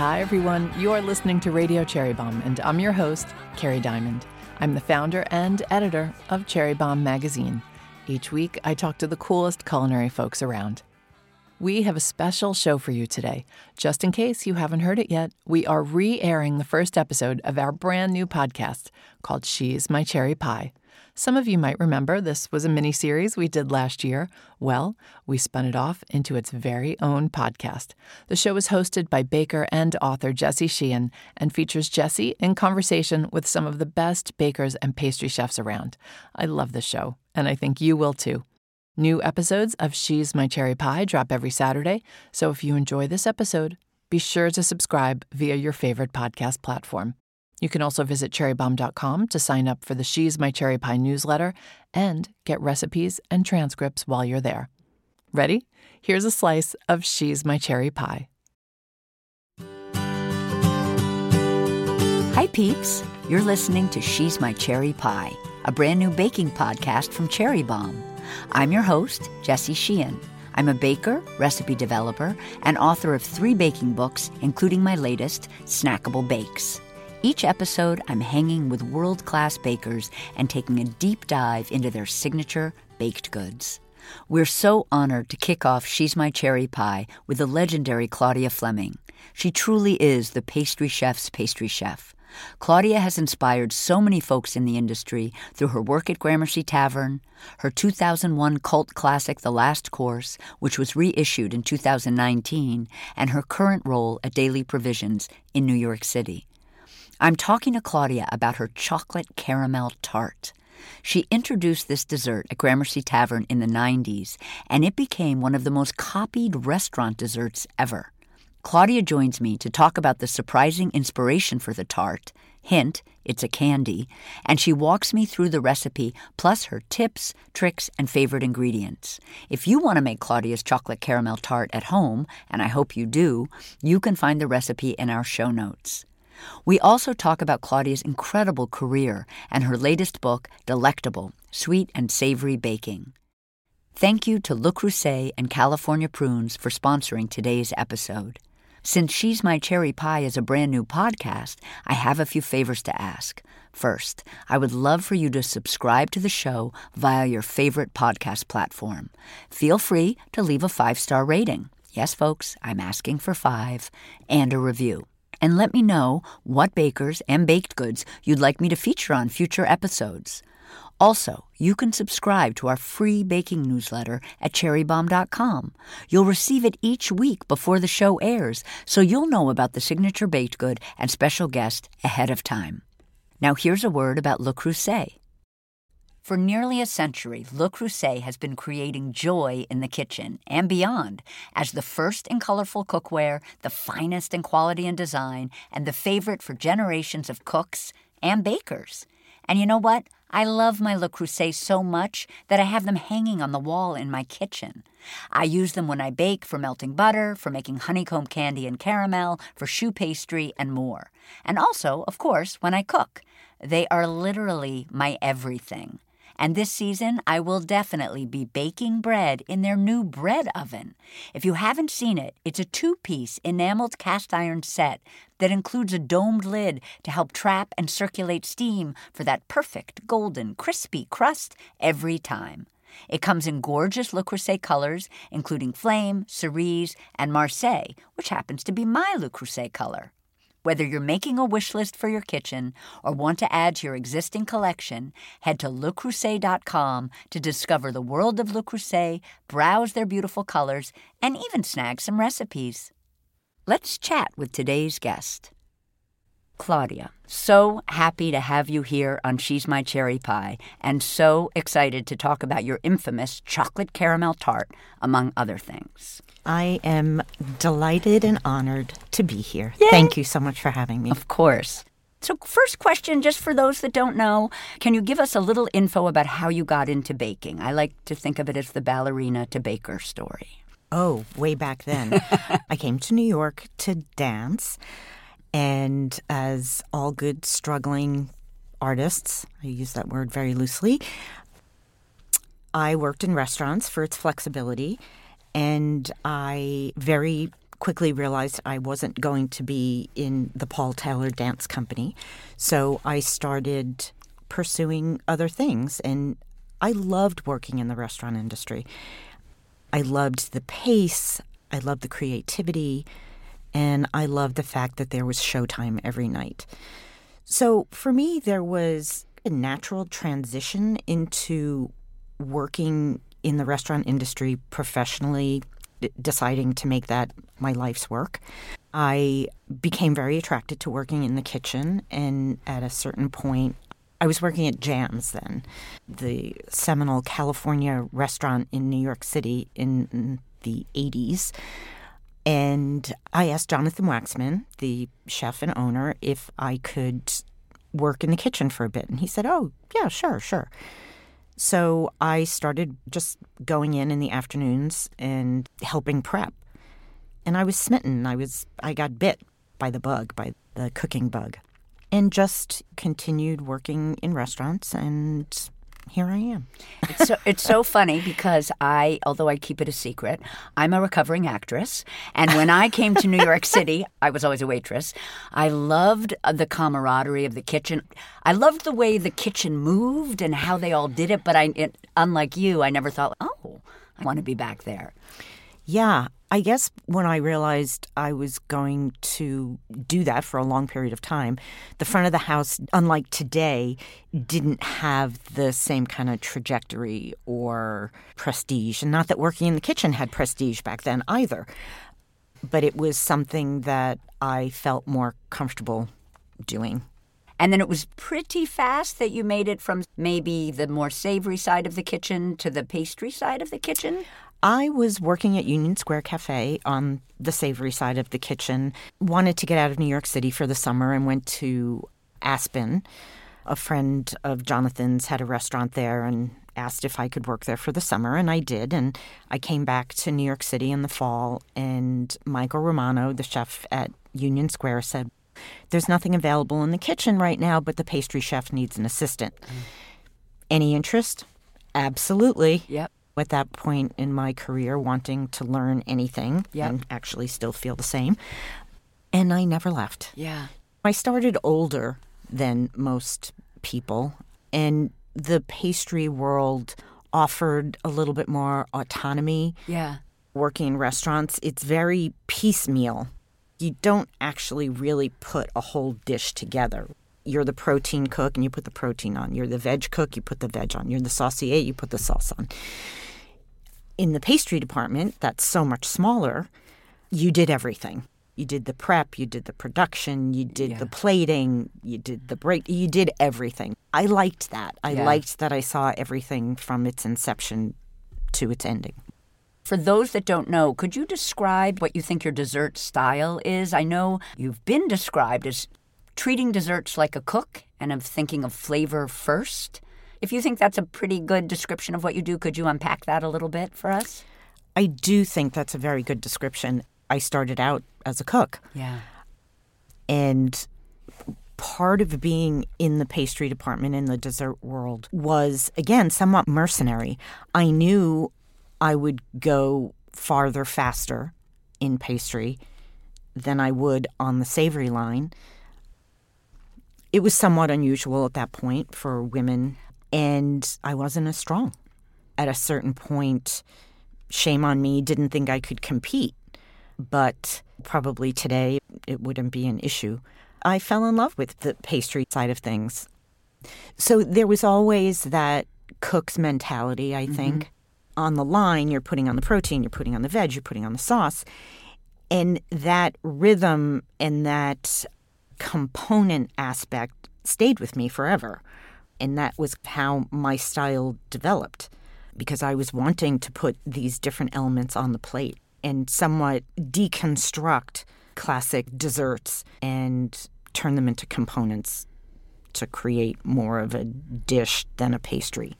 Hi, everyone. You are listening to Radio Cherry Bombe, and I'm your host, Kerry Diamond. I'm the founder and editor of Cherry Bombe magazine. Each week, I talk to the coolest culinary folks around. We have a special show for you today. Just in case you haven't heard it yet, we are re airing the first episode of our brand new podcast called She's My Cherry Pie. Some of you might remember this was a mini series we did last year. Well, we spun it off into its very own podcast. The show is hosted by baker and author Jesse Sheehan and features Jesse in conversation with some of the best bakers and pastry chefs around. I love the show, and I think you will too. New episodes of She's My Cherry Pie drop every Saturday, so if you enjoy this episode, be sure to subscribe via your favorite podcast platform. You can also visit cherrybombe.com to sign up for the She's My Cherry Pie newsletter and get recipes and transcripts while you're there. Ready? Here's a slice of She's My Cherry Pie. Hi, peeps. You're listening to She's My Cherry Pie, a brand new baking podcast from Cherry Bombe. I'm your host, Jesse Sheehan. I'm a baker, recipe developer, and author of three baking books, including my latest, Snackable Bakes. Each episode, I'm hanging with world class bakers and taking a deep dive into their signature baked goods. We're so honored to kick off She's My Cherry Pie with the legendary Claudia Fleming. She truly is the pastry chef's pastry chef. Claudia has inspired so many folks in the industry through her work at Gramercy Tavern, her 2001 cult classic The Last Course, which was reissued in 2019, and her current role at Daily Provisions in New York City. I'm talking to Claudia about her chocolate caramel tart. She introduced this dessert at Gramercy Tavern in the 90s, and it became one of the most copied restaurant desserts ever. Claudia joins me to talk about the surprising inspiration for the tart. Hint, it's a candy. And she walks me through the recipe, plus her tips, tricks, and favorite ingredients. If you want to make Claudia's chocolate caramel tart at home, and I hope you do, you can find the recipe in our show notes. We also talk about Claudia's incredible career and her latest book, Delectable Sweet and Savory Baking. Thank you to Le Creuset and California Prunes for sponsoring today's episode. Since She's My Cherry Pie is a brand new podcast, I have a few favors to ask. First, I would love for you to subscribe to the show via your favorite podcast platform. Feel free to leave a five star rating. Yes, folks, I'm asking for five, and a review and let me know what bakers and baked goods you'd like me to feature on future episodes. Also, you can subscribe to our free baking newsletter at cherrybombe.com. You'll receive it each week before the show airs, so you'll know about the signature baked good and special guest ahead of time. Now, here's a word about Le Creuset. For nearly a century, Le Creuset has been creating joy in the kitchen and beyond as the first in colorful cookware, the finest in quality and design, and the favorite for generations of cooks and bakers. And you know what? I love my Le Creuset so much that I have them hanging on the wall in my kitchen. I use them when I bake for melting butter, for making honeycomb candy and caramel, for choux pastry, and more. And also, of course, when I cook. They are literally my everything. And this season, I will definitely be baking bread in their new bread oven. If you haven't seen it, it's a two piece enameled cast iron set that includes a domed lid to help trap and circulate steam for that perfect golden, crispy crust every time. It comes in gorgeous Le Creuset colors, including flame, cerise, and marseille, which happens to be my Le Creuset color. Whether you're making a wish list for your kitchen or want to add to your existing collection, head to lecreuset.com to discover the world of Le Creuset, browse their beautiful colors, and even snag some recipes. Let's chat with today's guest. Claudia, so happy to have you here on She's My Cherry Pie, and so excited to talk about your infamous chocolate caramel tart, among other things. I am delighted and honored to be here. Yay. Thank you so much for having me. Of course. So, first question, just for those that don't know, can you give us a little info about how you got into baking? I like to think of it as the ballerina to baker story. Oh, way back then. I came to New York to dance. And as all good struggling artists, I use that word very loosely, I worked in restaurants for its flexibility. And I very quickly realized I wasn't going to be in the Paul Taylor Dance Company. So I started pursuing other things. And I loved working in the restaurant industry. I loved the pace, I loved the creativity, and I loved the fact that there was showtime every night. So for me, there was a natural transition into working in the restaurant industry professionally, d- deciding to make that my life's work. I became very attracted to working in the kitchen, and at a certain point, I was working at Jams then, the seminal California restaurant in New York City in the 80s. And I asked Jonathan Waxman, the chef and owner, if I could work in the kitchen for a bit. And he said, Oh, yeah, sure, sure. So I started just going in in the afternoons and helping prep. And I was smitten. I was I got bit by the bug, by the cooking bug and just continued working in restaurants and here I am. it's so it's so funny because I, although I keep it a secret, I'm a recovering actress, and when I came to New York City, I was always a waitress. I loved uh, the camaraderie of the kitchen. I loved the way the kitchen moved and how they all did it. But I, it, unlike you, I never thought, oh, I want to be back there. Yeah, I guess when I realized I was going to do that for a long period of time, the front of the house, unlike today, didn't have the same kind of trajectory or prestige. And not that working in the kitchen had prestige back then either, but it was something that I felt more comfortable doing. And then it was pretty fast that you made it from maybe the more savory side of the kitchen to the pastry side of the kitchen? I was working at Union Square Cafe on the savory side of the kitchen. Wanted to get out of New York City for the summer and went to Aspen. A friend of Jonathan's had a restaurant there and asked if I could work there for the summer, and I did. And I came back to New York City in the fall, and Michael Romano, the chef at Union Square, said, There's nothing available in the kitchen right now, but the pastry chef needs an assistant. Mm. Any interest? Absolutely. Yep at that point in my career wanting to learn anything yep. and actually still feel the same. And I never left. Yeah. I started older than most people, and the pastry world offered a little bit more autonomy. Yeah. Working in restaurants, it's very piecemeal. You don't actually really put a whole dish together you're the protein cook and you put the protein on. You're the veg cook, you put the veg on. You're the saucier, you put the sauce on. In the pastry department, that's so much smaller, you did everything. You did the prep, you did the production, you did yeah. the plating, you did the break, you did everything. I liked that. I yeah. liked that I saw everything from its inception to its ending. For those that don't know, could you describe what you think your dessert style is? I know you've been described as treating desserts like a cook and of thinking of flavor first. If you think that's a pretty good description of what you do, could you unpack that a little bit for us? I do think that's a very good description. I started out as a cook. Yeah. And part of being in the pastry department in the dessert world was, again, somewhat mercenary. I knew I would go farther faster in pastry than I would on the savory line it was somewhat unusual at that point for women, and I wasn't as strong. At a certain point, shame on me, didn't think I could compete. But probably today, it wouldn't be an issue. I fell in love with the pastry side of things. So there was always that cook's mentality, I mm-hmm. think. Mm-hmm. On the line, you're putting on the protein, you're putting on the veg, you're putting on the sauce. And that rhythm and that component aspect stayed with me forever. And that was how my style developed because I was wanting to put these different elements on the plate and somewhat deconstruct classic desserts and turn them into components to create more of a dish than a pastry.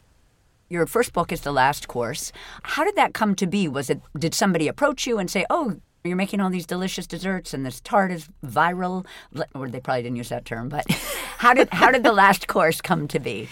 Your first book is The Last Course. How did that come to be? Was it did somebody approach you and say, "Oh, you're making all these delicious desserts, and this tart is viral. Or they probably didn't use that term, but how did how did the last course come to be?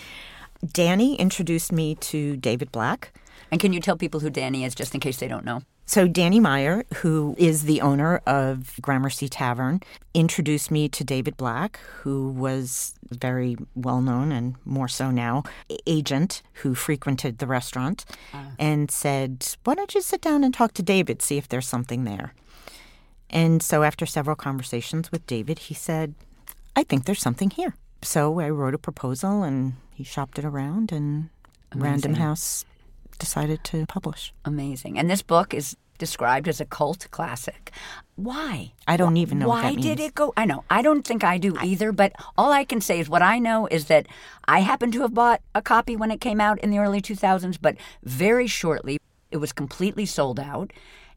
Danny introduced me to David Black. And can you tell people who Danny is, just in case they don't know? So, Danny Meyer, who is the owner of Gramercy Tavern, introduced me to David Black, who was very well known and more so now agent who frequented the restaurant, ah. and said, Why don't you sit down and talk to David, see if there's something there? And so, after several conversations with David, he said, I think there's something here. So, I wrote a proposal and he shopped it around, and Random House decided to publish. Amazing. And this book is described as a cult classic. Why? I don't even know what Why did it go? I know. I don't think I do either, but all I can say is what I know is that I happen to have bought a copy when it came out in the early 2000s, but very shortly it was completely sold out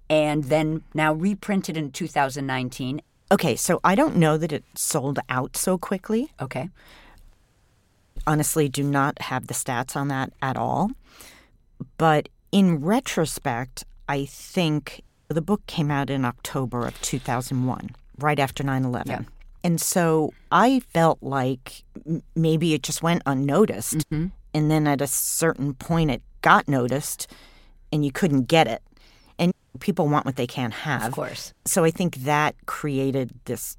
and then now reprinted in 2019. Okay, so I don't know that it sold out so quickly. Okay. Honestly, do not have the stats on that at all. But in retrospect, I think the book came out in October of 2001, right after 9 11. Yeah. And so I felt like m- maybe it just went unnoticed. Mm-hmm. And then at a certain point, it got noticed and you couldn't get it. And people want what they can't have. Of course. So I think that created this,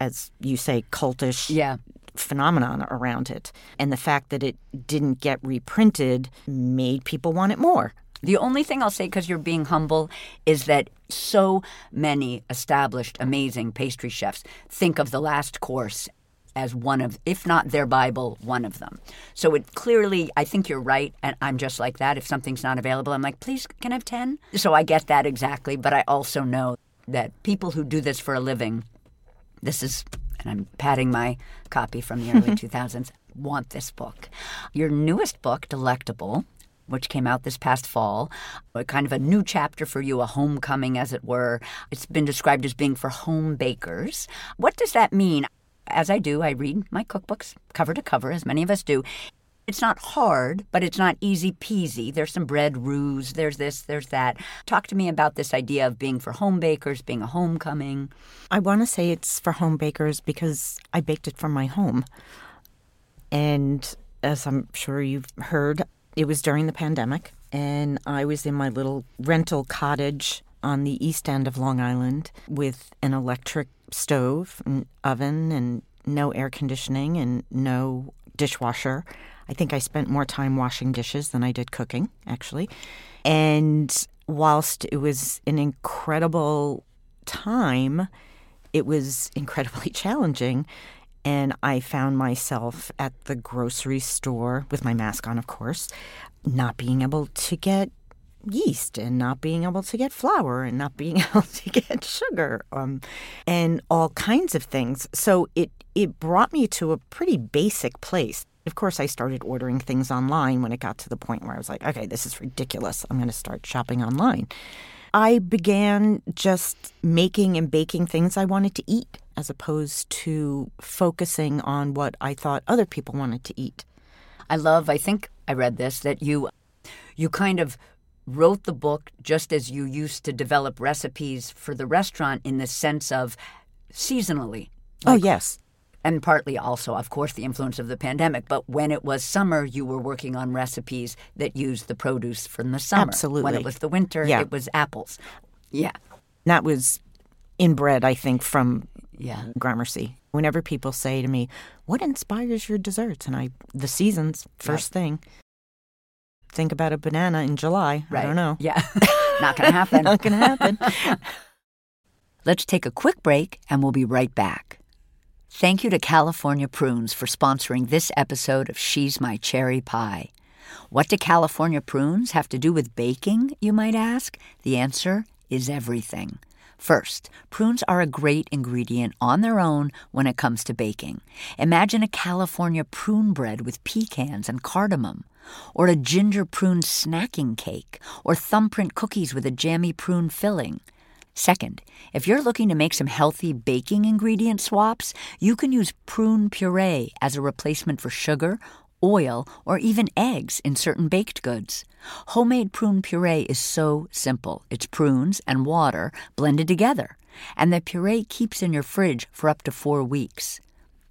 as you say, cultish Yeah. Phenomenon around it. And the fact that it didn't get reprinted made people want it more. The only thing I'll say, because you're being humble, is that so many established, amazing pastry chefs think of the last course as one of, if not their Bible, one of them. So it clearly, I think you're right, and I'm just like that. If something's not available, I'm like, please, can I have 10? So I get that exactly, but I also know that people who do this for a living, this is, and I'm patting my copy from the early 2000s, want this book. Your newest book, Delectable, which came out this past fall, a kind of a new chapter for you, a homecoming, as it were. It's been described as being for home bakers. What does that mean? As I do, I read my cookbooks cover to cover, as many of us do. It's not hard, but it's not easy peasy. There's some bread roux, there's this, there's that. Talk to me about this idea of being for home bakers, being a homecoming. I want to say it's for home bakers because I baked it from my home. And as I'm sure you've heard, it was during the pandemic, and I was in my little rental cottage on the east end of Long Island with an electric stove and oven and no air conditioning and no dishwasher. I think I spent more time washing dishes than I did cooking, actually. And whilst it was an incredible time, it was incredibly challenging. And I found myself at the grocery store with my mask on, of course, not being able to get yeast and not being able to get flour and not being able to get sugar um, and all kinds of things. So it, it brought me to a pretty basic place. Of course, I started ordering things online when it got to the point where I was like, okay, this is ridiculous. I'm going to start shopping online. I began just making and baking things I wanted to eat as opposed to focusing on what I thought other people wanted to eat. I love, I think I read this, that you you kind of wrote the book just as you used to develop recipes for the restaurant in the sense of seasonally. oh, yes. And partly also, of course, the influence of the pandemic. But when it was summer, you were working on recipes that used the produce from the summer. Absolutely. When it was the winter, Yeah. it was apples. Yeah. That was inbred, I think, from Yeah. Gramercy. Whenever people say to me, "What inspires your desserts?" and I, the seasons, first thing. Think about a banana in July. Right. I don't know. Yeah. Not going to happen. Not going to happen. Let's take a quick break and we'll be right back. Thank you to California Prunes for sponsoring this episode of She's My Cherry Pie. What do California prunes have to do with baking, you might ask? The answer is everything. First, prunes are a great ingredient on their own when it comes to baking. Imagine a California prune bread with pecans and cardamom, or a ginger prune snacking cake, or thumbprint cookies with a jammy prune filling. Second, if you're looking to make some healthy baking ingredient swaps, you can use prune puree as a replacement for sugar, oil, or even eggs in certain baked goods. Homemade prune puree is so simple. It's prunes and water blended together, and the puree keeps in your fridge for up to four weeks.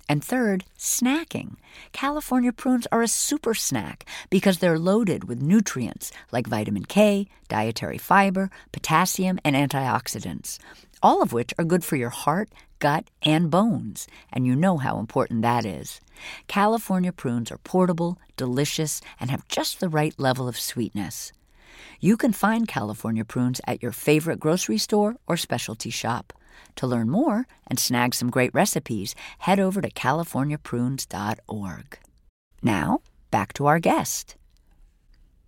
And third, snacking. California prunes are a super snack because they're loaded with nutrients like vitamin K, dietary fiber, potassium, and antioxidants, all of which are good for your heart, gut, and bones. And you know how important that is. California prunes are portable, delicious, and have just the right level of sweetness. You can find California prunes at your favorite grocery store or specialty shop. To learn more and snag some great recipes, head over to californiaprunes.org. Now, back to our guest.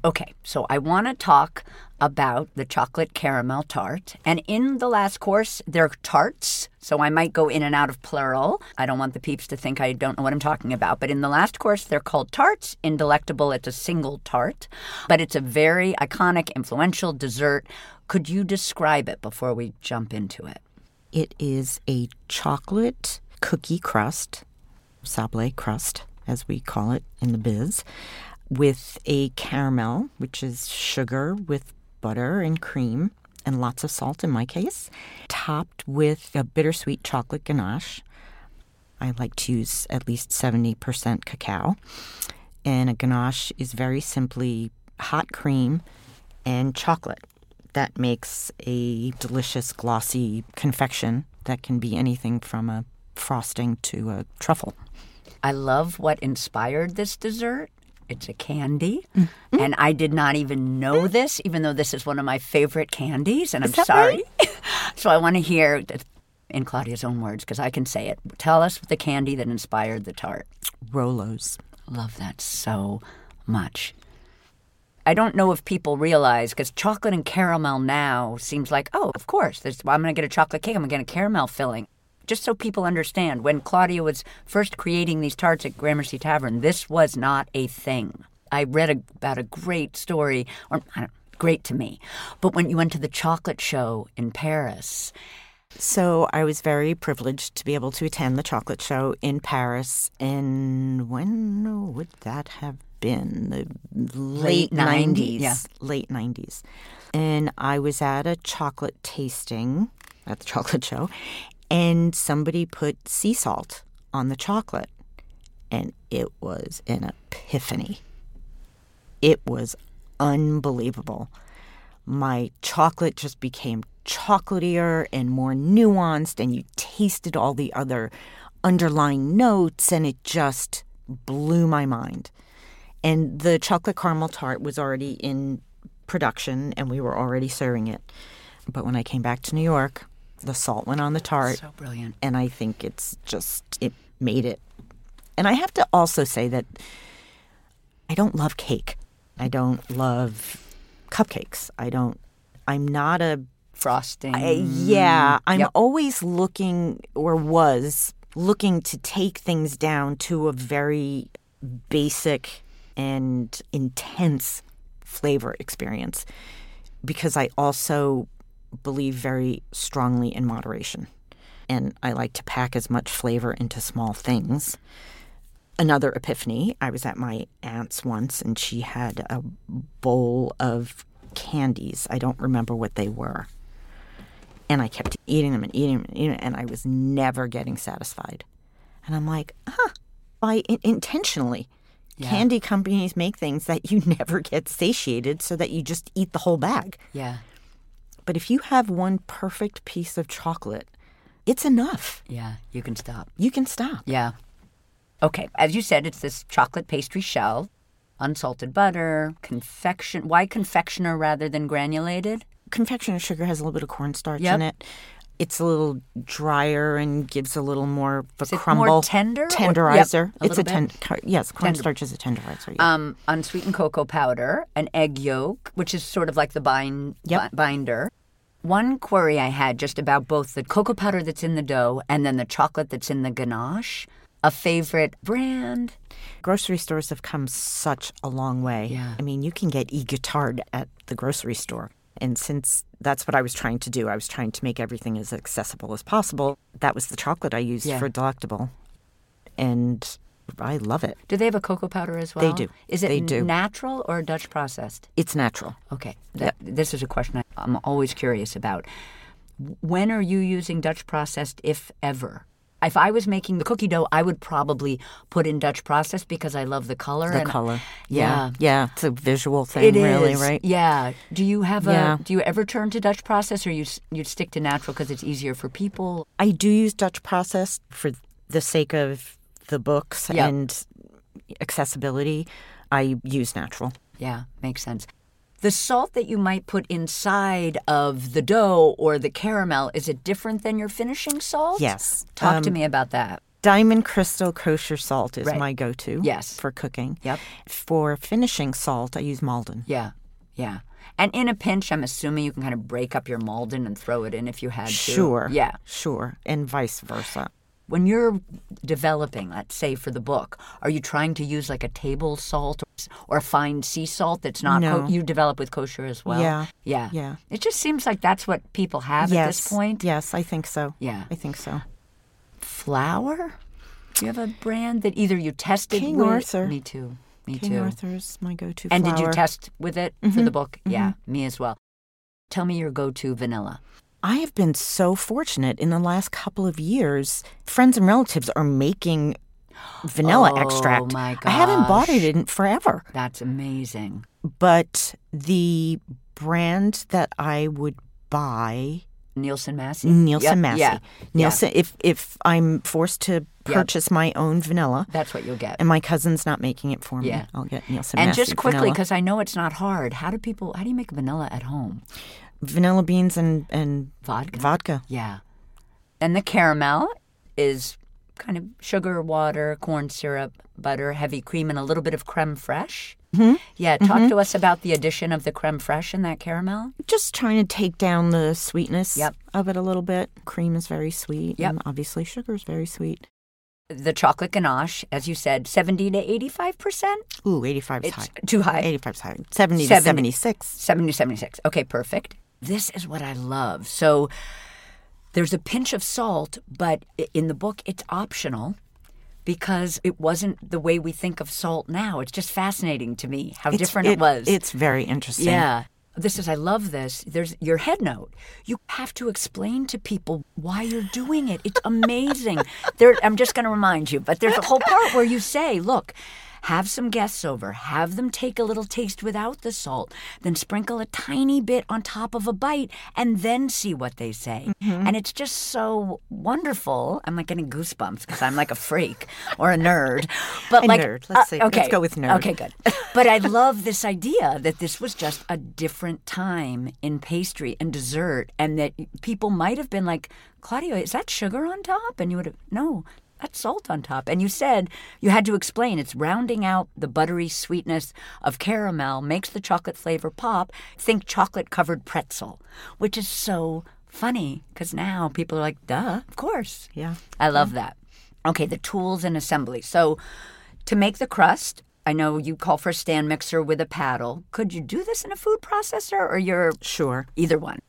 Okay, so I want to talk about the chocolate caramel tart. And in the last course, they're tarts, so I might go in and out of plural. I don't want the peeps to think I don't know what I'm talking about. But in the last course, they're called tarts. In Delectable, it's a single tart, but it's a very iconic, influential dessert. Could you describe it before we jump into it? It is a chocolate cookie crust, sablé crust, as we call it in the biz, with a caramel, which is sugar with butter and cream and lots of salt in my case, topped with a bittersweet chocolate ganache. I like to use at least 70% cacao. And a ganache is very simply hot cream and chocolate. That makes a delicious, glossy confection that can be anything from a frosting to a truffle. I love what inspired this dessert. It's a candy. Mm-hmm. And I did not even know this, even though this is one of my favorite candies. And I'm sorry. Right? so I want to hear, in Claudia's own words, because I can say it. Tell us the candy that inspired the tart. Rolos. Love that so much. I don't know if people realize because chocolate and caramel now seems like, oh, of course, I'm going to get a chocolate cake, I'm going to get a caramel filling just so people understand, when Claudia was first creating these tarts at Gramercy Tavern, this was not a thing. I read a, about a great story, or great to me, but when you went to the chocolate show in Paris. So I was very privileged to be able to attend the chocolate show in Paris. And when would that have been? The late, late 90s. 90s. Yeah. Late 90s. And I was at a chocolate tasting at the chocolate show and somebody put sea salt on the chocolate, and it was an epiphany. It was unbelievable. My chocolate just became chocolatier and more nuanced, and you tasted all the other underlying notes, and it just blew my mind. And the chocolate caramel tart was already in production, and we were already serving it. But when I came back to New York, the salt went on the tart. So brilliant. And I think it's just, it made it. And I have to also say that I don't love cake. I don't love cupcakes. I don't, I'm not a frosting. I, yeah, I'm yep. always looking, or was looking to take things down to a very basic and intense flavor experience because I also believe very strongly in moderation. And I like to pack as much flavor into small things. Another epiphany I was at my aunt's once, and she had a bowl of candies. I don't remember what they were. And I kept eating them and eating them and eating them, and I was never getting satisfied. And I'm like, huh, I intentionally. Yeah. Candy companies make things that you never get satiated so that you just eat the whole bag. Yeah. But if you have one perfect piece of chocolate, it's enough. Yeah, you can stop. You can stop. Yeah. Okay, as you said, it's this chocolate pastry shell, unsalted butter, confection. Why confectioner rather than granulated? Confectioner sugar has a little bit of cornstarch yep. in it. It's a little drier and gives a little more of a is crumble. more tender? Tenderizer. Or, yep, it's a ten, yes, cornstarch is a tenderizer. Yeah. Um, unsweetened cocoa powder, an egg yolk, which is sort of like the bind yep. binder, one query I had just about both the cocoa powder that's in the dough and then the chocolate that's in the ganache. A favorite brand? Grocery stores have come such a long way. Yeah. I mean, you can get e Guittard at the grocery store. And since that's what I was trying to do, I was trying to make everything as accessible as possible. That was the chocolate I used yeah. for Delectable. And I love it. Do they have a cocoa powder as well? They do. Is it do. natural or Dutch processed? It's natural. Okay. That, yep. This is a question I'm always curious about. When are you using Dutch processed, if ever? If I was making the cookie dough, I would probably put in Dutch process because I love the color. The color. Yeah. Yeah. It's a visual thing, It is really, right? Yeah. Do you have Yeah. a? Do you ever turn to Dutch process, or you you stick to natural because it's easier for people? I do use Dutch process for the sake of the books Yep. and accessibility. I use natural. Yeah, makes sense. The salt that you might put inside of the dough or the caramel is it different than your finishing salt? Yes. Talk to Um, me about that. Diamond Crystal kosher salt is Right. my go-to. Yes. For cooking. Yep. For finishing salt, I use Maldon. Yeah, yeah. And in a pinch, I'm assuming you can kind of break up your Maldon and throw it in if you had to. Sure. Yeah. Sure. And vice versa. When you're developing, let's say for the book, are you trying to use like a table salt or a fine sea salt that's not No. co- you develop with kosher as well? Yeah. Yeah. Yeah. It just seems like that's what people have yes. at this point. Yes, I think so. Yeah. I think so. Flour? Do you have a brand that either you tested King with? Arthur. Me too. Me King too. King Arthur's my go-to And did you test with it for mm-hmm. the book? Yeah, mm-hmm. me as well. Tell me your go-to vanilla. I have been so fortunate in the last couple of years. Friends and relatives are making vanilla Oh, extract. I haven't bought it in forever. That's amazing. But the brand that I would buy Nielsen Massey? Nielsen Yep, Massey. Yeah. Nielsen if if I'm forced to purchase my own vanilla That's what you'll get. and my cousin's not making it for me, Yeah. I'll get Nielsen And Massey just quickly, because I know it's not hard. How do people? How do you make vanilla at home? Vanilla beans and and Vodka. vodka. Yeah. And the caramel is kind of sugar, water, corn syrup, butter, heavy cream, and a little bit of creme fraiche. Mm-hmm. Yeah. Talk to us about the addition of the creme fraiche in that caramel. Just trying to take down the sweetness Yep. of it a little bit. Cream is very sweet. Yep. And obviously sugar is very sweet. The chocolate ganache, as you said, seventy to eighty-five percent. Ooh, 85 is It's high. too high. 85 is high. 70 to 76. 70 76. Okay, perfect. This is what I love. So there's a pinch of salt, but in the book it's optional because it wasn't the way we think of salt now. It's just fascinating to me how It's- different it, was. It's very interesting. yeah. This is I love this. There's your head note. You have to explain to people why you're doing it. It's amazing. there I'm just going to remind you, but there's a whole part where you say, "Look, have some guests over, have them take a little taste without the salt, then sprinkle a tiny bit on top of a bite and then see what they say." And it's just so wonderful. I'm like getting goosebumps because I'm like a freak or a nerd. But A like nerd. Let's uh, say- okay. let's go with nerd. Okay, good. But I love this idea that this was just a different time in pastry and dessert, and that people might have been like, Claudia, is that sugar on top? And you would have, no, that's salt on top. And you said you had to explain it's rounding out the buttery sweetness of caramel, makes the chocolate flavor pop. Think chocolate covered pretzel, which is so funny because now people are like, duh, of course. Yeah. I love that. Okay, the tools and assembly. So, to make the crust, I know you call for a stand mixer with a paddle. Could you do this in a food processor or you're Sure. either one?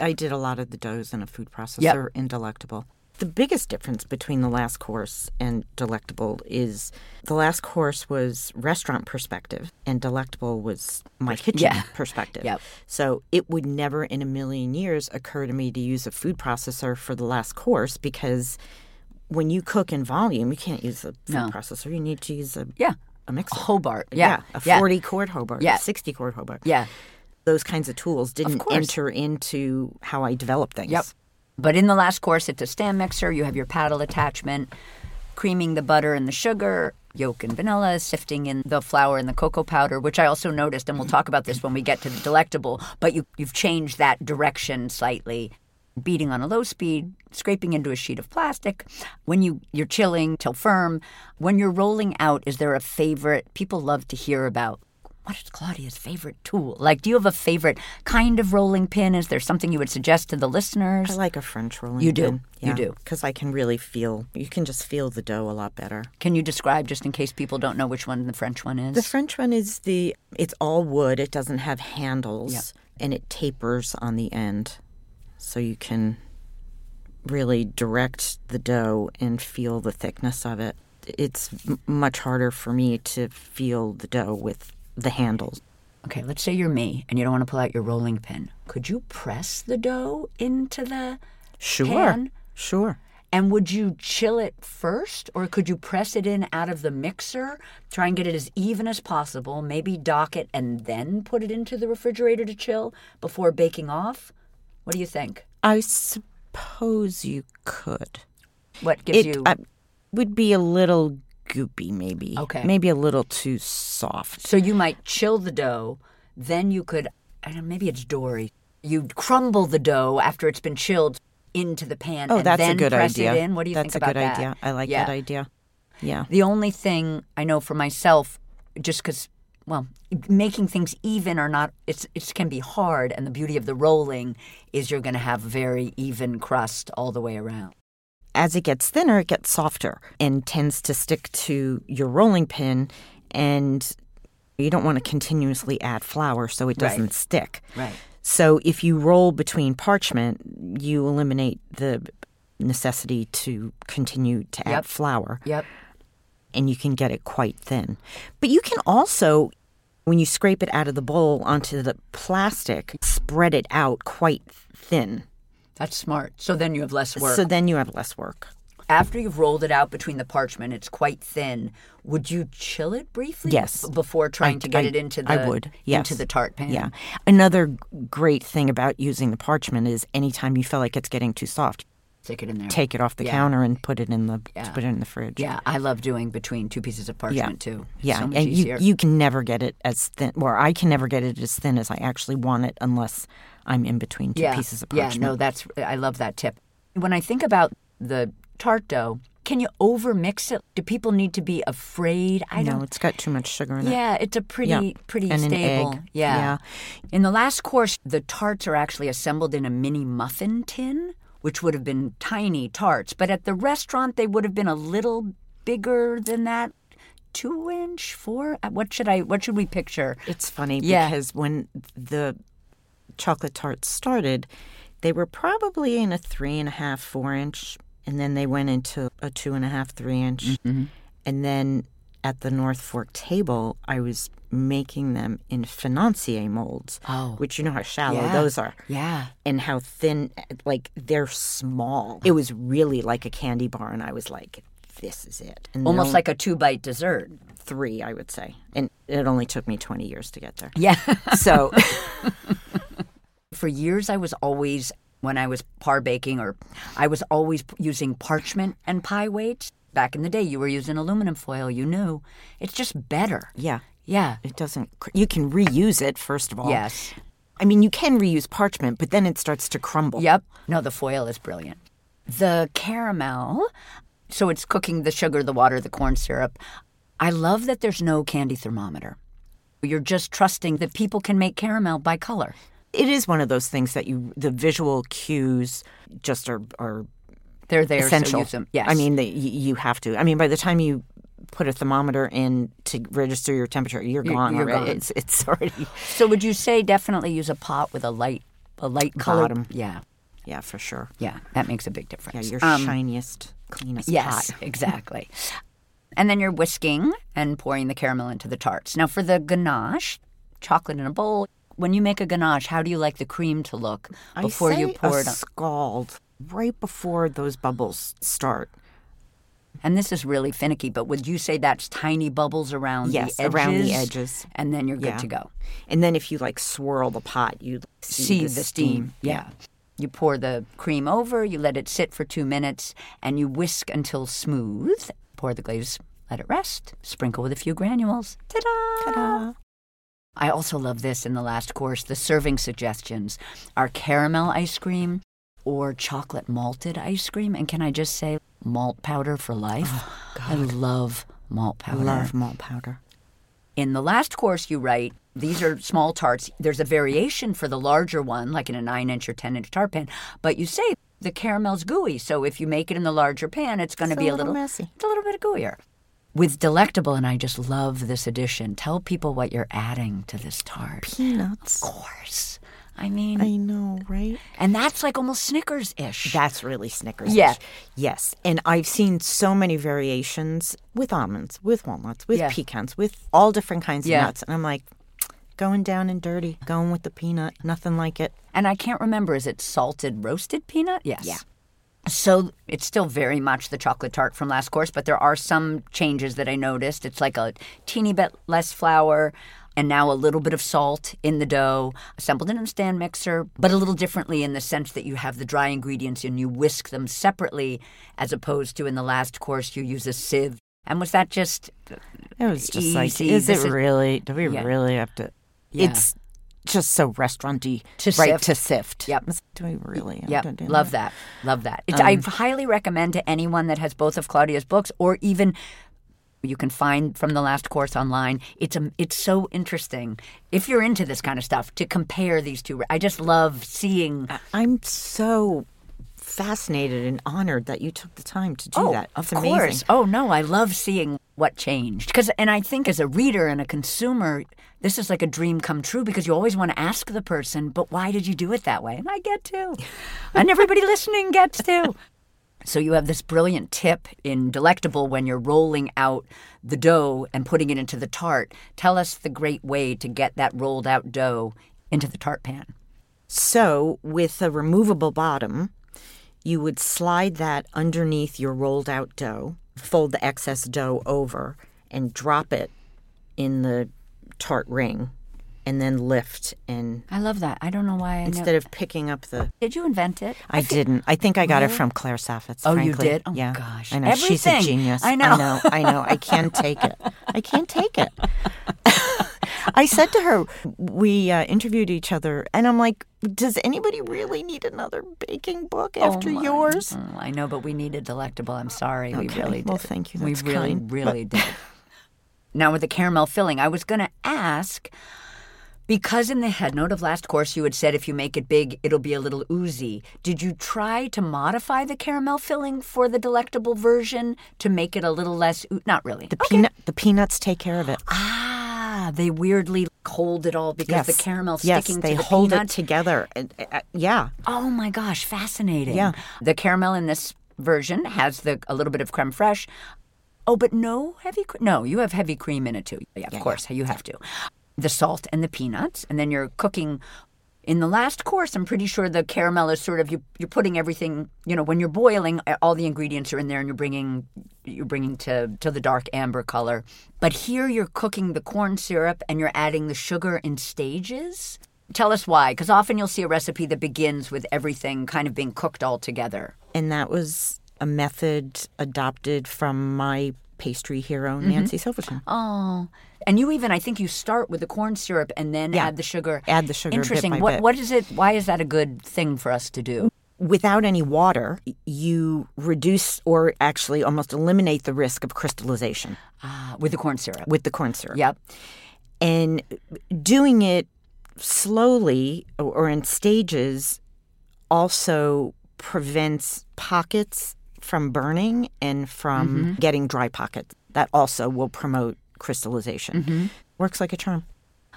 I did a lot of the doughs in a food processor in Delectable. The biggest difference between the last course and Delectable is the last course was restaurant perspective and Delectable was my kitchen Yeah. perspective. Yep. So it would never in a million years occur to me to use a food processor for the last course because when you cook in volume, you can't use a food No. processor. You need to use a, Yeah. a mixer. Hobart. Yeah. a yeah. 40 quart Hobart, Yeah. a 60 quart Hobart. Yeah. Those kinds of tools didn't course. enter into how I develop things. Yep. But in the last course, it's a stand mixer. You have your paddle attachment, creaming the butter and the sugar, yolk and vanilla, sifting in the flour and the cocoa powder, which I also noticed, and we'll talk about this when we get to the delectable. But you, you've changed that direction slightly. Beating on a low speed, scraping into a sheet of plastic. When you, you're chilling till firm. When you're rolling out, is there a favorite? People love to hear about what is Claudia's favorite tool? Like, do you have a favorite kind of rolling pin? Is there something you would suggest to the listeners? I like a French rolling pin. You do. pin. You do. Because I can really feel, you can just feel the dough a lot better. Can you describe, just in case people don't know which one the French one is? The French one is the, it's all wood. It doesn't have handles and it tapers on the end. So you can really direct the dough and feel the thickness of it. It's m- much harder for me to feel the dough with the handles. okay, let's say you're me and you don't want to pull out your rolling pin. Could you press the dough into the Sure. pan? Sure. And would you chill it first, or could you press it in out of the mixer, try and get it as even as possible, maybe dock it, and then put it into the refrigerator to chill before baking off? What do you think? I suppose you could. What gives It you? uh, would be a little goopy, maybe. Okay. Maybe a little too soft. so you might chill the dough, then you could. I don't know, maybe it's dory. You crumble the dough after it's been chilled into the pan. Oh, and that's then a good press idea. It in. What do you that's think a good that? idea. I like Yeah. that idea. Yeah. The only thing I know for myself, just because, well, making things even or not, it's it can be hard. And the beauty of the rolling is you're going to have very even crust all the way around. As it gets thinner, it gets softer and tends to stick to your rolling pin, and you don't want to continuously add flour so it doesn't stick. Right. So if you roll between parchment, you eliminate the necessity to continue to add Yep. flour. Yep. and you can get it quite thin. But you can also, when you scrape it out of the bowl onto the plastic, spread it out quite thin. That's smart. So then you have less work. So then you have less work. After you've rolled it out between the parchment, it's quite thin. Would you chill it briefly? Yes. b- Before trying I- to get I- it into the I would, yes. into the tart pan. Yeah. Another g- great thing about using the parchment is anytime you feel like it's getting too soft, Stick it in there. take it off the Yeah. counter and put it in the Yeah. put it in the fridge. Yeah, I love doing between two pieces of parchment too. Yeah, so and easier. you you can never get it as thin, or I can never get it as thin as I actually want it unless I'm in between two yeah. pieces of parchment. Yeah, no, that's I love that tip. When I think about the tart dough, can you over mix it? Do people need to be afraid? I no, don't. it's got too much sugar in it. Yeah, it's a pretty Yeah. pretty And an stable. egg. Yeah. Yeah. In the last course, the tarts are actually assembled in a mini muffin tin, which would have been tiny tarts, but at the restaurant they would have been a little bigger than that. Two inch, four. Uh, What should I? What should we picture? It's funny Yeah. because when the chocolate tarts started, they were probably in a three and a half, four inch, and then they went into a two and a half, three inch. Mm-hmm. And then at the North Fork table, I was making them in financier molds, Oh. which you know how shallow Yeah. those are. Yeah. And how thin, like they're small. It was really like a candy bar, and I was like, "This is it." And Almost like a two bite dessert. three, I would say, and it only took me twenty years to get there. Yeah. So For years, I was always, when I was par baking, or I was always using parchment and pie weights. Back in the day, you were using aluminum foil. You knew. It's just better. yeah, Yeah. it doesn't. cr- You can reuse it first of all. Yes. I mean, you can reuse parchment, but then it starts to crumble. Yep. No, the foil is brilliant. The caramel, so it's cooking the sugar, the water, the corn syrup. I love that there's no candy thermometer. You're just trusting that people can make caramel by color. It is one of those things that you, the visual cues, just are are They're there, so essential. use them. Yes. I mean, y- you have to. I mean, by the time you put a thermometer in to register your temperature, you're gone you're already. gone. It's it's already. so would you say definitely use a pot with a light, a light color? Bottom. Yeah, Yeah, for sure. yeah, that makes a big difference. Yeah, your Um, shiniest, cleanest Yes, pot. exactly. And then you're whisking and pouring the caramel into the tarts. Now, for the ganache, chocolate in a bowl. When you make a ganache, how do you like the cream to look before you pour it on? scald right before those bubbles start. And this is really finicky, but would you say that's tiny bubbles around Yes, the edges? around the edges. And then you're good Yeah. to go. And then if you like swirl the pot, you see, See the, steam. Yeah. You pour the cream over, you let it sit for two minutes, and you whisk until smooth. Pour the glaze, let it rest, sprinkle with a few granules. Ta da! Ta-da. I also love this in the last course. The serving suggestions are caramel ice cream or chocolate malted ice cream. And can I just say, malt powder for life? Oh, I love malt powder. Love malt powder. In the last course, you write, these are small tarts. There's a variation for the larger one, like in a 9 inch or 10 inch tart pan. But you say the caramel's gooey. So if you make it in the larger pan, it's going to be a little little messy. It's a little bit gooier. With delectable, and I just love this addition. Tell people what you're adding to this tart. Peanuts. Of course. I mean, I know, right? and that's like almost Snickers ish. That's really Snickers. Yeah. Yes. And I've seen so many variations with almonds, with walnuts, with Yeah. pecans, with all different kinds Yeah. of nuts. And I'm like, going down and dirty, going with the peanut, nothing like it. And I can't remember, is it salted roasted peanut? Yes. Yeah. So it's still very much the chocolate tart from last course, but there are some changes that I noticed. It's like a teeny bit less flour and now a little bit of salt in the dough, assembled in a stand mixer, but a little differently in the sense that you have the dry ingredients and you whisk them separately, as opposed to in the last course you use a sieve. And was that just? It was just easy? like, is This it really? Do we Yeah. really have to? Yeah. It's just so restauranty, To right? sift. To sift. Yep. Do we really? Yep, love that? that. Love that. It's, um, I highly recommend to anyone that has both of Claudia's books, or even you can find from the last course online. It's a, it's so interesting if you're into this kind of stuff to compare these two. I just love seeing. I'm so fascinated and honored that you took the time to do oh, that. of amazing. course. Oh no, I love seeing what changed because, and I think as a reader and a consumer. This is like a dream come true because you always want to ask the person, but why did you do it that way? And I get to. and everybody listening gets to. So you have this brilliant tip in Delectable when you're rolling out the dough and putting it into the tart. Tell us the great way to get that rolled out dough into the tart pan. So, with a removable bottom, you would slide that underneath your rolled out dough, fold the excess dough over, and drop it in the tart ring, and then lift. And I love that. I don't know why I instead never... of picking up the. Did you invent it? I didn't. I think I got it from Claire Saffitz. Oh, you did? Oh, yeah. gosh. I know she's a genius. I know. I know. I know. I can't take it. I can't take it. I said to her, we uh, interviewed each other, and I'm like, does anybody really need another baking book after Oh, yours? Oh, I know, but we needed Delectable. I'm sorry. We really did. Well, thank you. we really, kind. really did. Now, with the caramel filling, I was going to ask because in the head note of last course you had said if you make it big, it'll be a little oozy. Did you try to modify the caramel filling for the delectable version to make it a little less? oo- Not really. The peanut, the peanuts take care of it. Ah, they weirdly hold it all because the caramel yes, sticking they to the hold peanut. it together. Uh, uh, yeah, Oh my gosh, fascinating. Yeah. The caramel in this version has the a little bit of creme fraiche. Oh, but no heavy cream. No, you have heavy cream in it too. Yeah, of course, you have to. The salt and the peanuts, and then you're cooking. In the last course, I'm pretty sure the caramel is sort of you. You're putting everything. You know, when you're boiling, all the ingredients are in there, and you're bringing you're bringing to to the dark amber color. But here, you're cooking the corn syrup, and you're adding the sugar in stages. Tell us why, because often you'll see a recipe that begins with everything kind of being cooked all together. and that was a method adopted from my pastry hero, Mm-hmm. Nancy Silverton. Oh, and you even I think you start with the corn syrup and then Yeah. add the sugar. Add the sugar Interesting. what bit. what is it? Why is that a good thing for us to do? Without any water, you reduce or actually almost eliminate the risk of crystallization Ah, with the corn syrup. with the corn syrup. Yep. And doing it slowly or in stages also prevents pockets from burning and from Mm-hmm. getting dry pockets. That also will promote crystallization. Mm-hmm. Works like a charm.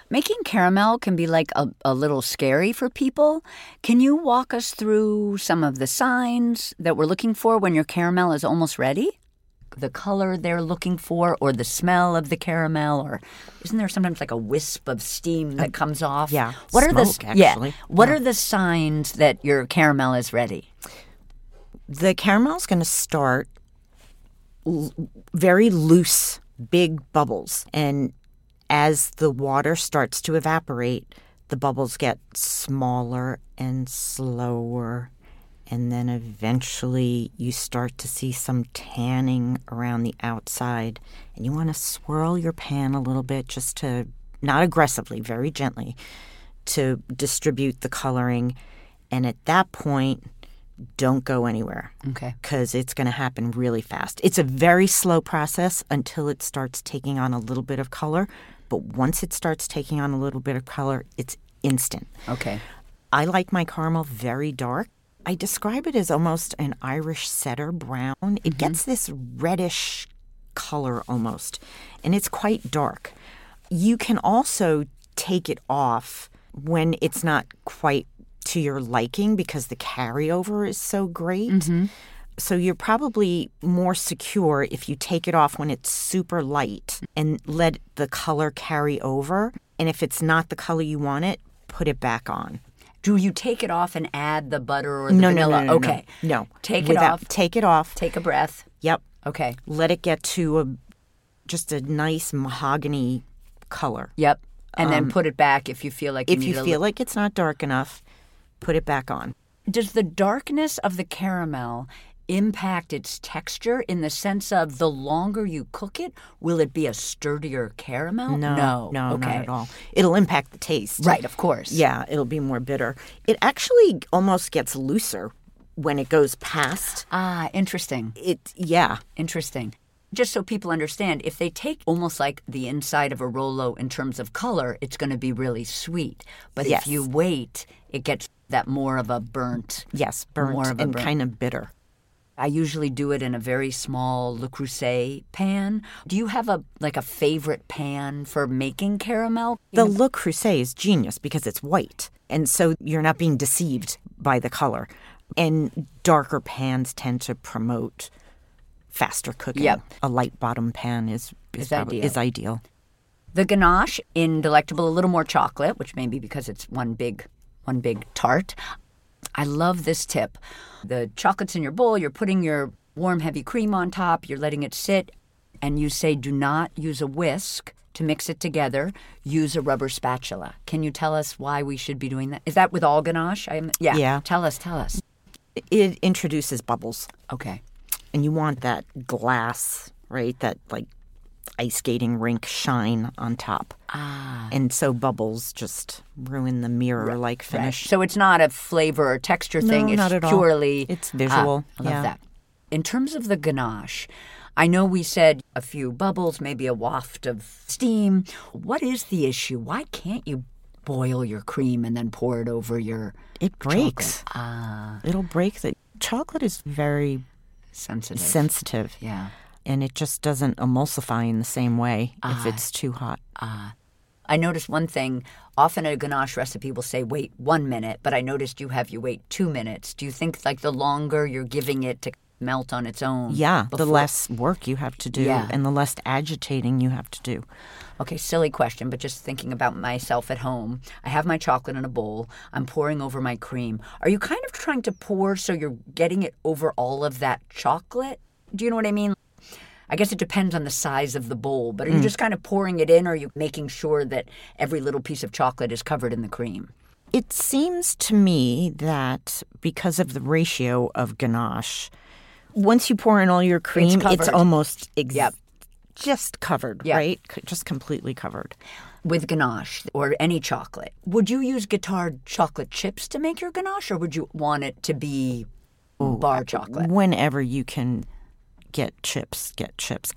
Making caramel can be like a, a little scary for people. Can you walk us through some of the signs that we're looking for when your caramel is almost ready? The color they're looking for, or the smell of the caramel, or isn't there sometimes like a wisp of steam that comes off? yeah, What are the smoke, yeah? What Yeah. are the signs that your caramel is ready? The caramel's going to start l- very loose, big bubbles. And as the water starts to evaporate, the bubbles get smaller and slower. And then eventually you start to see some tanning around the outside. And you want to swirl your pan a little bit just to, not aggressively, very gently, to distribute the coloring. And at that point, don't go anywhere Okay. because it's going to happen really fast. It's a very slow process until it starts taking on a little bit of color. But once it starts taking on a little bit of color, it's instant. Okay. I like my caramel very dark. I describe it as almost an Irish setter brown. It mm-hmm. gets this reddish color almost, and it's quite dark. You can also take it off when it's not quite to your liking because the carryover is so great. So you're probably more secure if you take it off when it's super light and let the color carry over. And if it's not the color you want it, put it back on. Do you take it off and add the butter or the no, no, vanilla? no, no, no, okay. No. Take it off. Take it off. Take a breath. Yep. Okay. Let it get to a just a nice mahogany color. Yep. And then put it back if you feel like Um, If you you feel li- like it's not dark enough, put it back on. Does the darkness of the caramel impact its texture in the sense of the longer you cook it, will it be a sturdier caramel? No, no, no, okay. not at all. It'll impact the taste. Right, of course. Yeah, it'll be more bitter. It actually almost gets looser when it goes past Ah, interesting. it. Yeah, Interesting. Just so people understand, if they take almost like the inside of a Rolo in terms of color, it's going to be really sweet. But Yes. if you wait, it gets that more of a burnt. yes, burnt More of and burnt. kind of bitter. I usually do it in a very small Le Creuset pan. Do you have a like a favorite pan for making caramel? The Le Creuset is genius because it's white, and so you're not being deceived by the color. And darker pans tend to promote faster cooking. Yep. A light bottom pan is is, Is probably- ideal. is ideal. The ganache in delectable a little more chocolate, which may be because it's one big one big tart. I love this tip. The chocolate's in your bowl, you're putting your warm heavy cream on top, you're letting it sit, and you say do not use a whisk to mix it together, use a rubber spatula. Can you tell us why we should be doing that? Is that with all ganache? I'm, yeah. Yeah. Tell us, tell us. It introduces bubbles. Okay. and you want that glass, right? That like ice skating rink shine on top. Ah. And so bubbles just ruin the mirror like finish. So it's not a flavor or texture thing. No, it's not at all. purely It's Ah, visual, I love yeah. that. In terms of the ganache, I know we said a few bubbles, maybe a waft of steam. What is the issue? Why can't you boil your cream and then pour it over your It breaks. ah It'll break the chocolate is very sensitive? sensitive yeah. And it just doesn't emulsify in the same way Ah. if it's too hot. I noticed one thing. Often a ganache recipe will say wait one minute, but I noticed you have you wait two minutes. Do you think like the longer you're giving it to melt on its own? Yeah, the less work you have to do Yeah. and the less agitating you have to do. Okay, silly question, but just thinking about myself at home. I have my chocolate in a bowl. I'm pouring over my cream. Are you kind of trying to pour so you're getting it over all of that chocolate? Do you know what I mean? I guess it depends on the size of the bowl, but are you hmm. just kind of pouring it in or are you making sure that every little piece of chocolate is covered in the cream? It seems to me that because of the ratio of ganache, once you pour in all your cream, it's, covered. almost ex- Yep. just covered, Yep. right? Just completely covered. With ganache or any chocolate, would you use Guittard chocolate chips to make your ganache or would you want it to be bar chocolate? Whenever you can get chips, get chips.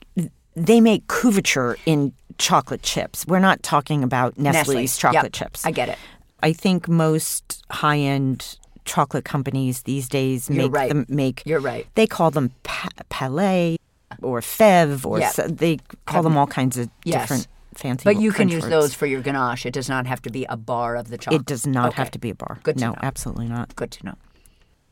They make couverture in chocolate chips. We're not talking about Nestle's Nestle's. chocolate Yep, chips. I get it. I think most high end chocolate companies these days You're make right. them make You're right. they call them pa- palais or fev or Yeah. so, they call them all kinds of Yes. different fancy But you can use words. those for your ganache. It does not have to be a bar of the chocolate. it does not Okay. have to be a bar Good to no know. absolutely not Good to know.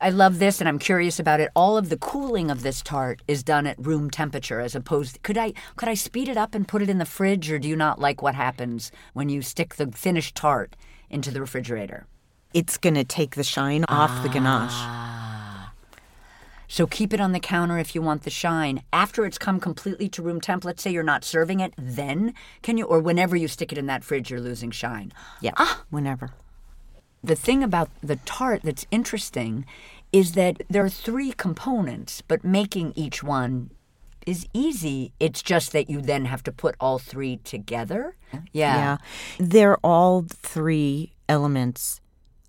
I love this and I'm curious about it. All of the cooling of this tart is done at room temperature as opposed could I could I speed it up and put it in the fridge or do you not like what happens when you stick the finished tart into the refrigerator? it's going to take the shine off the ganache So keep it on the counter if you want the shine. After it's come completely to room temp, let's say you're not serving it, then can you or whenever you stick it in that fridge you're losing shine. yeah Ah. whenever the thing about the tart that's interesting is that there are three components, but making each one is easy. It's just that you then have to put all three together. Yeah. yeah they're all three elements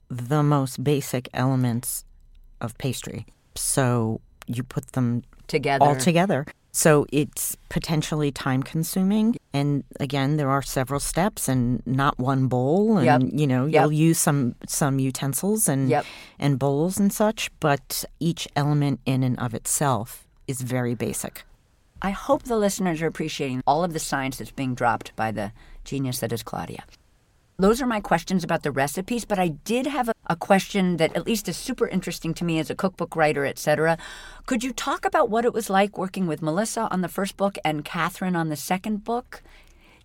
the most basic elements of pastry so you put them Together. all together. So it's potentially time consuming. And again, there are several steps and not one bowl. And Yep. you know, Yep. you'll use some some utensils and Yep. and bowls and such, but each element in and of itself is very basic. I hope the listeners are appreciating all of the science that's being dropped by the genius that is Claudia. Those are my questions about the recipes, but I did have a, a question that at least is super interesting to me as a cookbook writer, etc. Could you talk about what it was like working with Melissa on the first book and Catherine on the second book?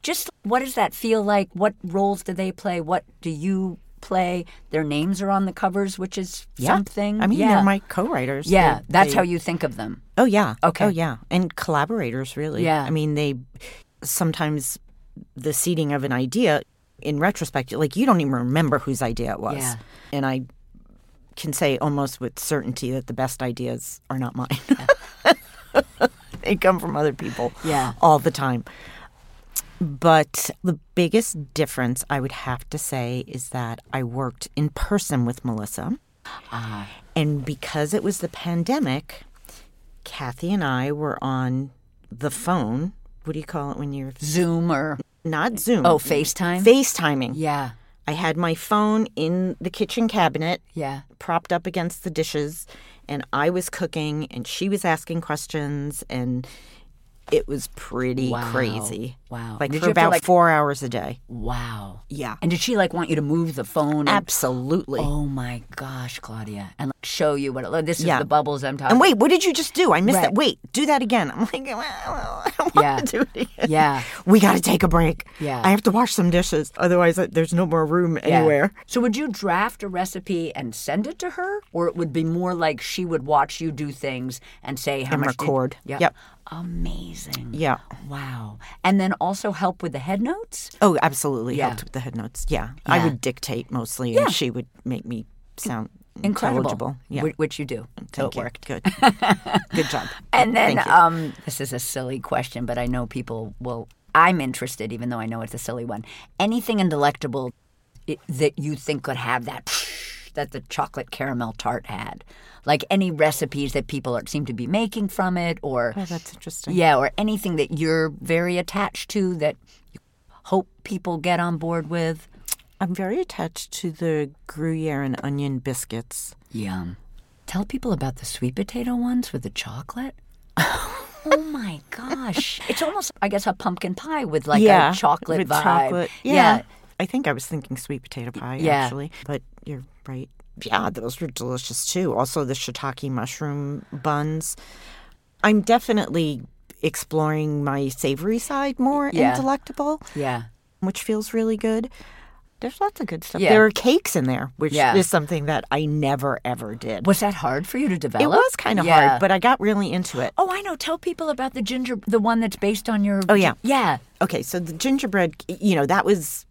Just what does that feel like? What roles do they play? What do you play. Their names are on the covers, which is Yeah. something. I mean, yeah. they're my co-writers. yeah, They- that's they- how you think of them. Oh yeah. Okay. Oh yeah, and collaborators really. Yeah. I mean, they sometimes the seeding of an idea in retrospect, like you don't even remember whose idea it was. Yeah. And I can say almost with certainty that the best ideas are not mine. they come from other people. Yeah. All the time. But the biggest difference I would have to say is that I worked in person with Melissa. Ah. And because it was the pandemic, Kathy and I were on the phone. What do you call it when you're Zoom or not Zoom? oh FaceTime. FaceTiming. yeah, I had my phone in the kitchen cabinet, yeah. propped up against the dishes, and I was cooking, and she was asking questions, and it was pretty Wow. crazy. Wow. Like Did for about like- four hours a day. Wow. Yeah. And did she like want you to move the phone? And, Absolutely. oh my gosh, Claudia, and like, show you what it, this is Yeah. the bubbles I'm talking. And wait, what did you just do? I missed Right. that. Wait, do that again. I'm like, well, I don't want Yeah. to do it again. Yeah. We got to take a break. Yeah. I have to wash some dishes. Otherwise, uh, there's no more room Yeah. anywhere. So would you draft a recipe and send it to her, or it would be more like she would watch you do things and say how And much did- record. Yeah. Yep. Amazing. Yeah. Wow. And then also help with the head notes. Oh, absolutely. Yeah. Helped with the head notes. Yeah. I would dictate mostly, Yeah. and she would make me sound Incredible. intelligible. Yeah. Wh- Which you do. so Thank it you. worked. Good. Good job. And then um, this is a silly question, but I know people will. I'm interested, even though I know it's a silly one. Anything in delectable i that you think could have that that the chocolate caramel tart had, like any recipes that people are, seem to be making from it, or Oh, that's interesting. yeah, or anything that you're very attached to that you hope people get on board with. I'm very attached to the Gruyere and onion biscuits. Yum. Tell people about the sweet potato ones with the chocolate. oh my gosh. It's almost, I guess, a pumpkin pie with like yeah. a chocolate with vibe. chocolate. Yeah. I think I was thinking sweet potato pie, Yeah. actually. But you're right. Yeah, those were delicious too. Also, the shiitake mushroom buns. I'm definitely exploring my savory side more Yeah. in delectable, Yeah. which feels really good. There's lots of good stuff. Yeah. There are cakes in there, which Yeah. is something that I never ever did. Was that hard for you to develop? it was kind of Yeah. hard, but I got really into it. Oh, I know. Tell people about the ginger, the one that's based on your. Oh, yeah. Yeah. Okay, so the gingerbread, you know, that was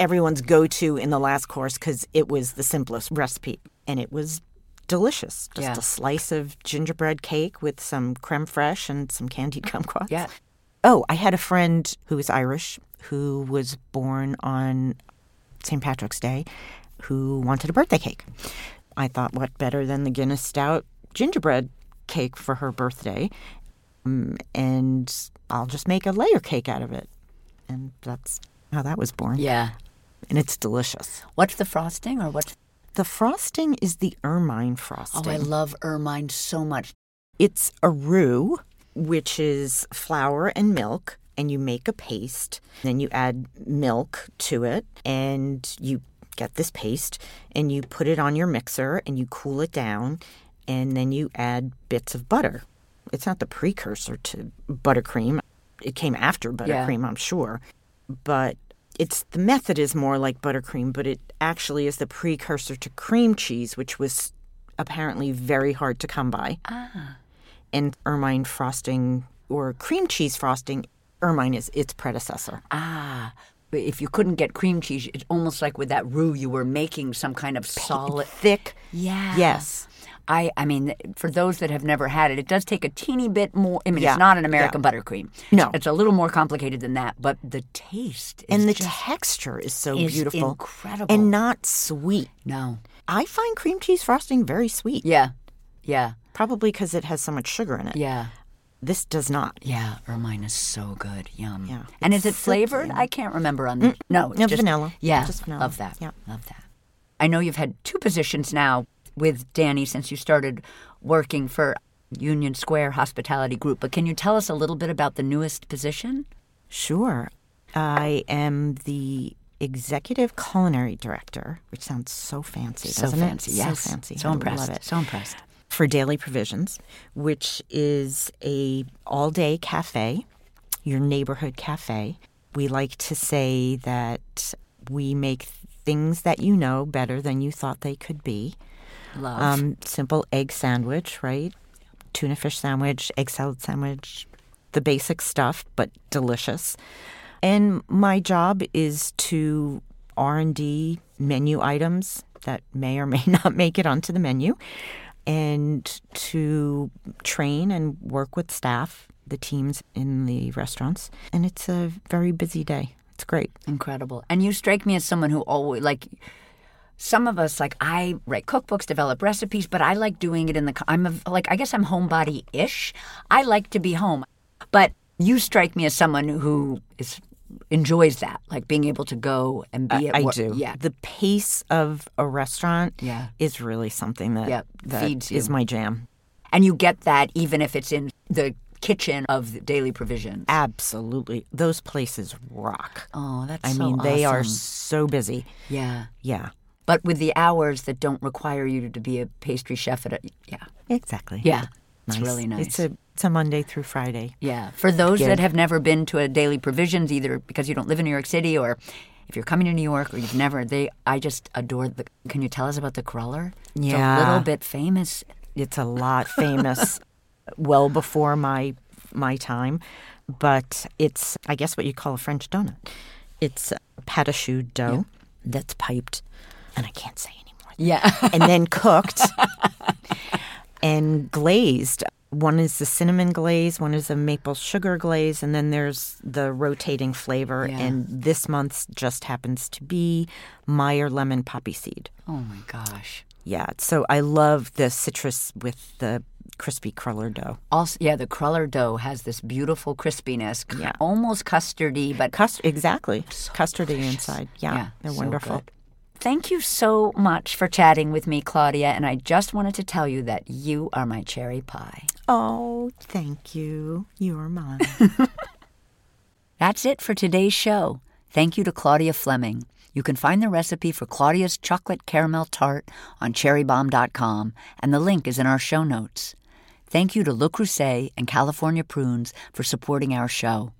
everyone's go to in the last course because it was the simplest recipe and it was delicious. Just Yeah. a slice of gingerbread cake with some creme fraiche and some candied kumquats. Yeah. Oh, I had a friend who was Irish who was born on St. Patrick's Day who wanted a birthday cake. I thought, what better than the Guinness Stout gingerbread cake for her birthday? Um, and I'll just make a layer cake out of it. And that's how that was born. Yeah. And it's delicious. What's the frosting or what? The frosting is the ermine frosting. Oh. I love ermine so much. It's a roux, which is flour and milk, and you make a paste. Then you add milk to it, and you get this paste, and you put it on your mixer, and you cool it down, and then you add bits of butter. It's not the precursor to buttercream. It came after Yeah. buttercream, I'm sure. But it's the method is more like buttercream, but it actually is the precursor to cream cheese, which was apparently very hard to come by Ah. and ermine frosting or cream cheese frosting, ermine is its predecessor. Ah. If you couldn't get cream cheese, it's almost like with that roux, you were making some kind of solid. Thick. Yeah. Yes. I, I mean, for those that have never had it, it does take a teeny bit more. I mean, Yeah, it's not an American buttercream. No. It's a little more complicated than that, but the taste is And the texture is so is beautiful. incredible. And not sweet. no. I find cream cheese frosting very sweet. Yeah. Yeah. Probably because it has so much sugar in it. Yeah. This does not. Yeah. Ermine is so good. Yum. Yeah. And is it flavored? I can't remember on the. No, it's no, just vanilla. Yeah. Just vanilla. Love that. Yeah. Love that. I know you've had two positions now with Danny since you started working for Union Square Hospitality Group, but can you tell us a little bit about the newest position? Sure. I am the executive culinary director, which sounds so fancy, So doesn't fancy, it? yes. So fancy. So I impressed. Love it. So impressed. for Daily Provisions, which is a all-day cafe, your neighborhood cafe. We like to say that we make things that you know better than you thought they could be. Love. Um, simple egg sandwich, right? Tuna fish sandwich, egg salad sandwich, the basic stuff, but delicious. And my job is to R&D menu items that may or may not make it onto the menu and to train and work with staff, the teams in the restaurants. And it's a very busy day. It's great. Incredible. And you strike me as someone who always like some of us like I write cookbooks, develop recipes, but I like doing it in the I'm a, like I guess I'm homebody-ish. I like to be home. But you strike me as someone who is enjoys that, like being able to go and be at I work. do. Yeah. The pace of a restaurant Yeah. is really something that, Yep, that feeds is you. my jam. And you get that even if it's in the kitchen of the daily provisions. Absolutely. Those places rock. Oh, that's I so mean, they are so busy. Yeah. Yeah. But with the hours that don't require you to be a pastry chef at a yeah. Exactly. Yeah. It's really nice. It's a it's a Monday through Friday. Yeah. For those that have never been to a daily provisions, either because you don't live in New York City or if you're coming to New York or you've never, they I just adore the. Can you tell us about the cruller? It's Yeah. a little bit famous. It's a lot famous, well before my my time, but it's I guess what you call a French donut. It's uh, pâte choux dough that's piped, and I can't say anymore. Yeah. and then cooked and glazed. One is the cinnamon glaze, one is a maple sugar glaze, and then there's the rotating flavor. Yeah. And this month's just happens to be Meyer lemon poppy seed. oh my gosh. Yeah, so I love the citrus with the crispy cruller dough. Also, yeah, the cruller dough has this beautiful crispiness, Yeah. almost custardy, but Custard, exactly. Custardy inside. Yeah, Yeah, they're so wonderful. good. Thank you so much for chatting with me, Claudia. And I just wanted to tell you that you are my cherry pie. Oh, thank you. You're mine. That's it for today's show. Thank you to Claudia Fleming. You can find the recipe for Claudia's chocolate caramel tart on cherrybombe.com, and the link is in our show notes. Thank you to Le Creuset and California Prunes for supporting our show.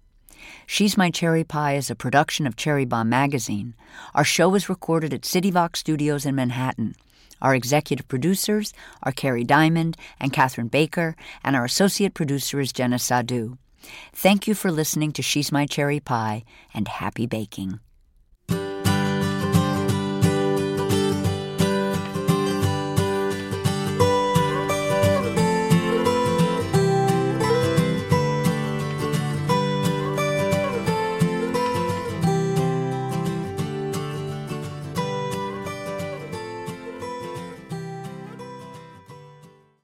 She's My Cherry Pie is a production of Cherry Bombe Magazine. Our show is recorded at CityVox Studios in Manhattan. Our executive producers are Kerry Diamond and Catherine Baker, and our associate producer is Jenna Sadhu. Thank you for listening to She's My Cherry Pie, and happy baking.